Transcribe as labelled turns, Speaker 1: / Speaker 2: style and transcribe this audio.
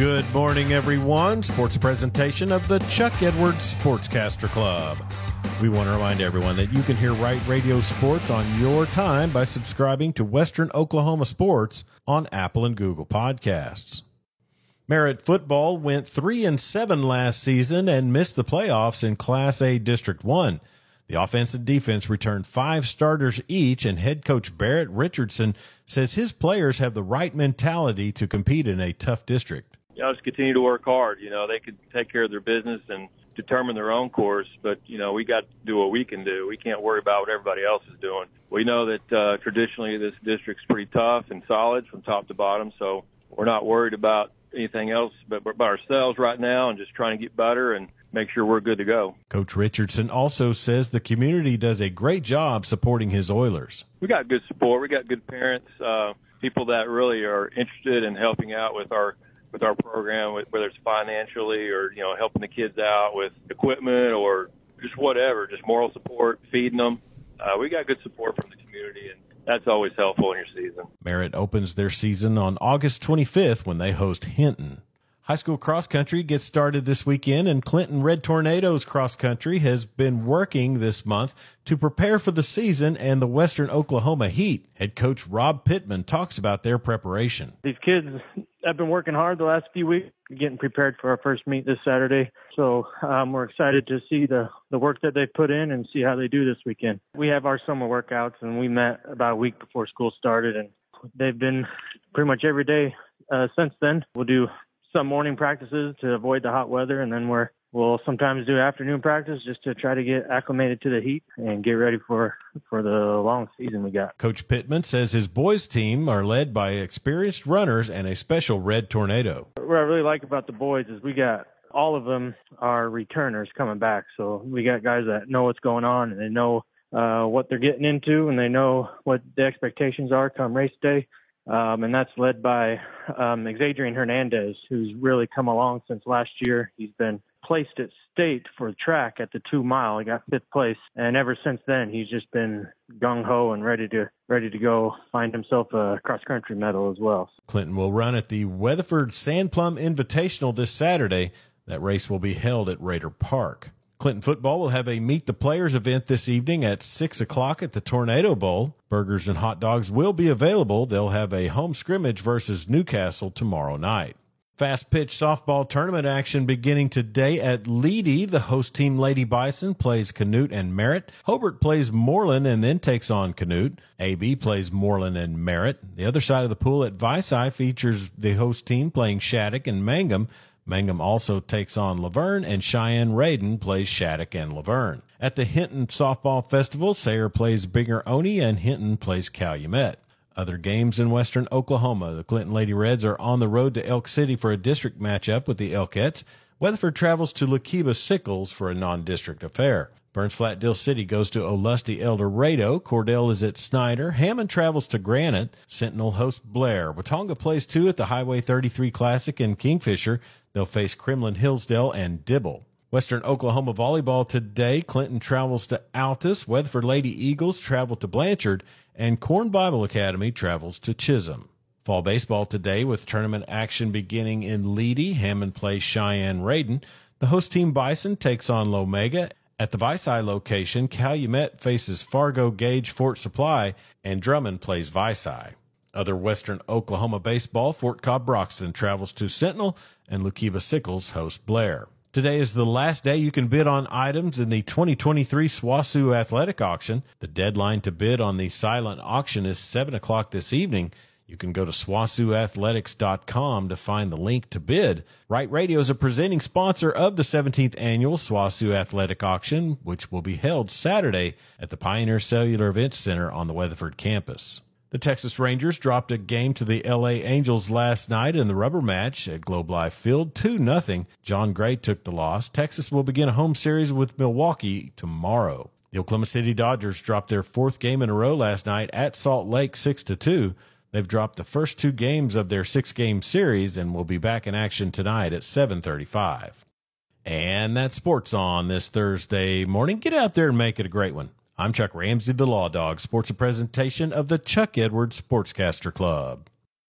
Speaker 1: Good morning, everyone. Sports presentation of the Chuck Edwards Sportscaster Club. We want to remind everyone that you can hear Right Radio Sports on your time by subscribing to Western Oklahoma Sports on Apple and Google Podcasts. Merritt football went 3 and 7 last season and missed the playoffs in Class A District 1. The offense and defense returned five starters each, and head coach Barrett Richardson says his players have the right mentality to compete in a tough district.
Speaker 2: You know, just continue to work hard. You know, they can take care of their business and determine their own course, but you know, we got to do what we can do. We can't worry about what everybody else is doing. We know that uh, traditionally this district's pretty tough and solid from top to bottom, so we're not worried about anything else but about ourselves right now and just trying to get better and make sure we're good to go.
Speaker 1: Coach Richardson also says the community does a great job supporting his Oilers.
Speaker 2: We got good support. We got good parents, uh, people that really are interested in helping out with our with our program, whether it's financially or you know helping the kids out with equipment or just whatever, just moral support, feeding them. Uh, we got good support from the community, and that's always helpful in your season.
Speaker 1: Merritt opens their season on August 25th when they host Hinton. High school cross country gets started this weekend, and Clinton Red Tornadoes cross country has been working this month to prepare for the season and the Western Oklahoma Heat. Head coach Rob Pittman talks about their preparation.
Speaker 3: These kids have been working hard the last few weeks, getting prepared for our first meet this Saturday. So um, we're excited to see the the work that they've put in and see how they do this weekend. We have our summer workouts, and we met about a week before school started, and they've been pretty much every day uh, since then. We'll do some morning practices to avoid the hot weather, and then we're we'll sometimes do afternoon practice just to try to get acclimated to the heat and get ready for for the long season we got.
Speaker 1: Coach Pittman says his boys team are led by experienced runners and a special red tornado.
Speaker 3: What I really like about the boys is we got all of them are returners coming back. So we got guys that know what's going on and they know uh, what they're getting into and they know what the expectations are come race day um, and that's led by um, Xadrian Hernandez, who's really come along since last year. He's been placed at state for track at the two mile. He got fifth place, and ever since then, he's just been gung ho and ready to ready to go find himself a cross country medal as well.
Speaker 1: Clinton will run at the Weatherford Sandplum Invitational this Saturday. That race will be held at Raider Park. Clinton football will have a Meet the Players event this evening at 6 o'clock at the Tornado Bowl. Burgers and hot dogs will be available. They'll have a home scrimmage versus Newcastle tomorrow night. Fast pitch softball tournament action beginning today at Leedey. The host team Lady Bison plays Canute and Merritt. Hobart plays Mooreland and then takes on Canute. AB plays Mooreland and Merritt. The other side of the pool at Vici features the host team playing Shattuck and Mangum. Mangum also takes on Laverne, and Cheyenne Reydon plays Shattuck and Laverne. At the Hinton Softball Festival, Sayre plays Binger-Oney, and Hinton plays Calumet. Other games in western Oklahoma. The Clinton Lady Reds are on the road to Elk City for a district matchup with the Elkettes. Weatherford travels to Lookeba Sickles for a non-district affair. Burns Flat Dill City goes to Olustee Eldorado. Cordell is at Snyder. Hammond travels to Granite. Sentinel hosts Blair. Watonga plays two at the Highway 33 Classic in Kingfisher. They'll face Kremlin Hillsdale and Dibble. Western Oklahoma volleyball today. Clinton travels to Altus. Weatherford Lady Eagles travel to Blanchard. And Corn Bible Academy travels to Chisholm. Fall baseball today with tournament action beginning in Leedey. Hammond plays Cheyenne Reydon. The host team Bison takes on Lomega at the Vici location, Calumet faces Fargo Gage Fort Supply, and Drummond plays Vici. Other Western Oklahoma baseball, Fort Cobb Broxton travels to Sentinel, and Lookeba Sickles hosts Blair. Today is the last day you can bid on items in the 2023 SWOSU Athletic Auction. The deadline to bid on the silent auction is 7 o'clock this evening. You can go to SWOSUathletics.com to find the link to bid. Right Radio is a presenting sponsor of the 17th annual SWOSU Athletic Auction, which will be held Saturday at the Pioneer Cellular Events Center on the Weatherford campus. The Texas Rangers dropped a game to the LA Angels last night in the rubber match at Globe Life Field, 2 0. Jon Gray took the loss. Texas will begin a home series with Milwaukee tomorrow. The Oklahoma City Dodgers dropped their fourth game in a row last night at Salt Lake 6 2. They've dropped the first two games of their six game series and will be back in action tonight at 735. And that's sports on this Thursday morning. Get out there and make it a great one. I'm Chuck Ramsey, the Law Dog, sports presentation of the Chuck Edwards Sportscaster Club.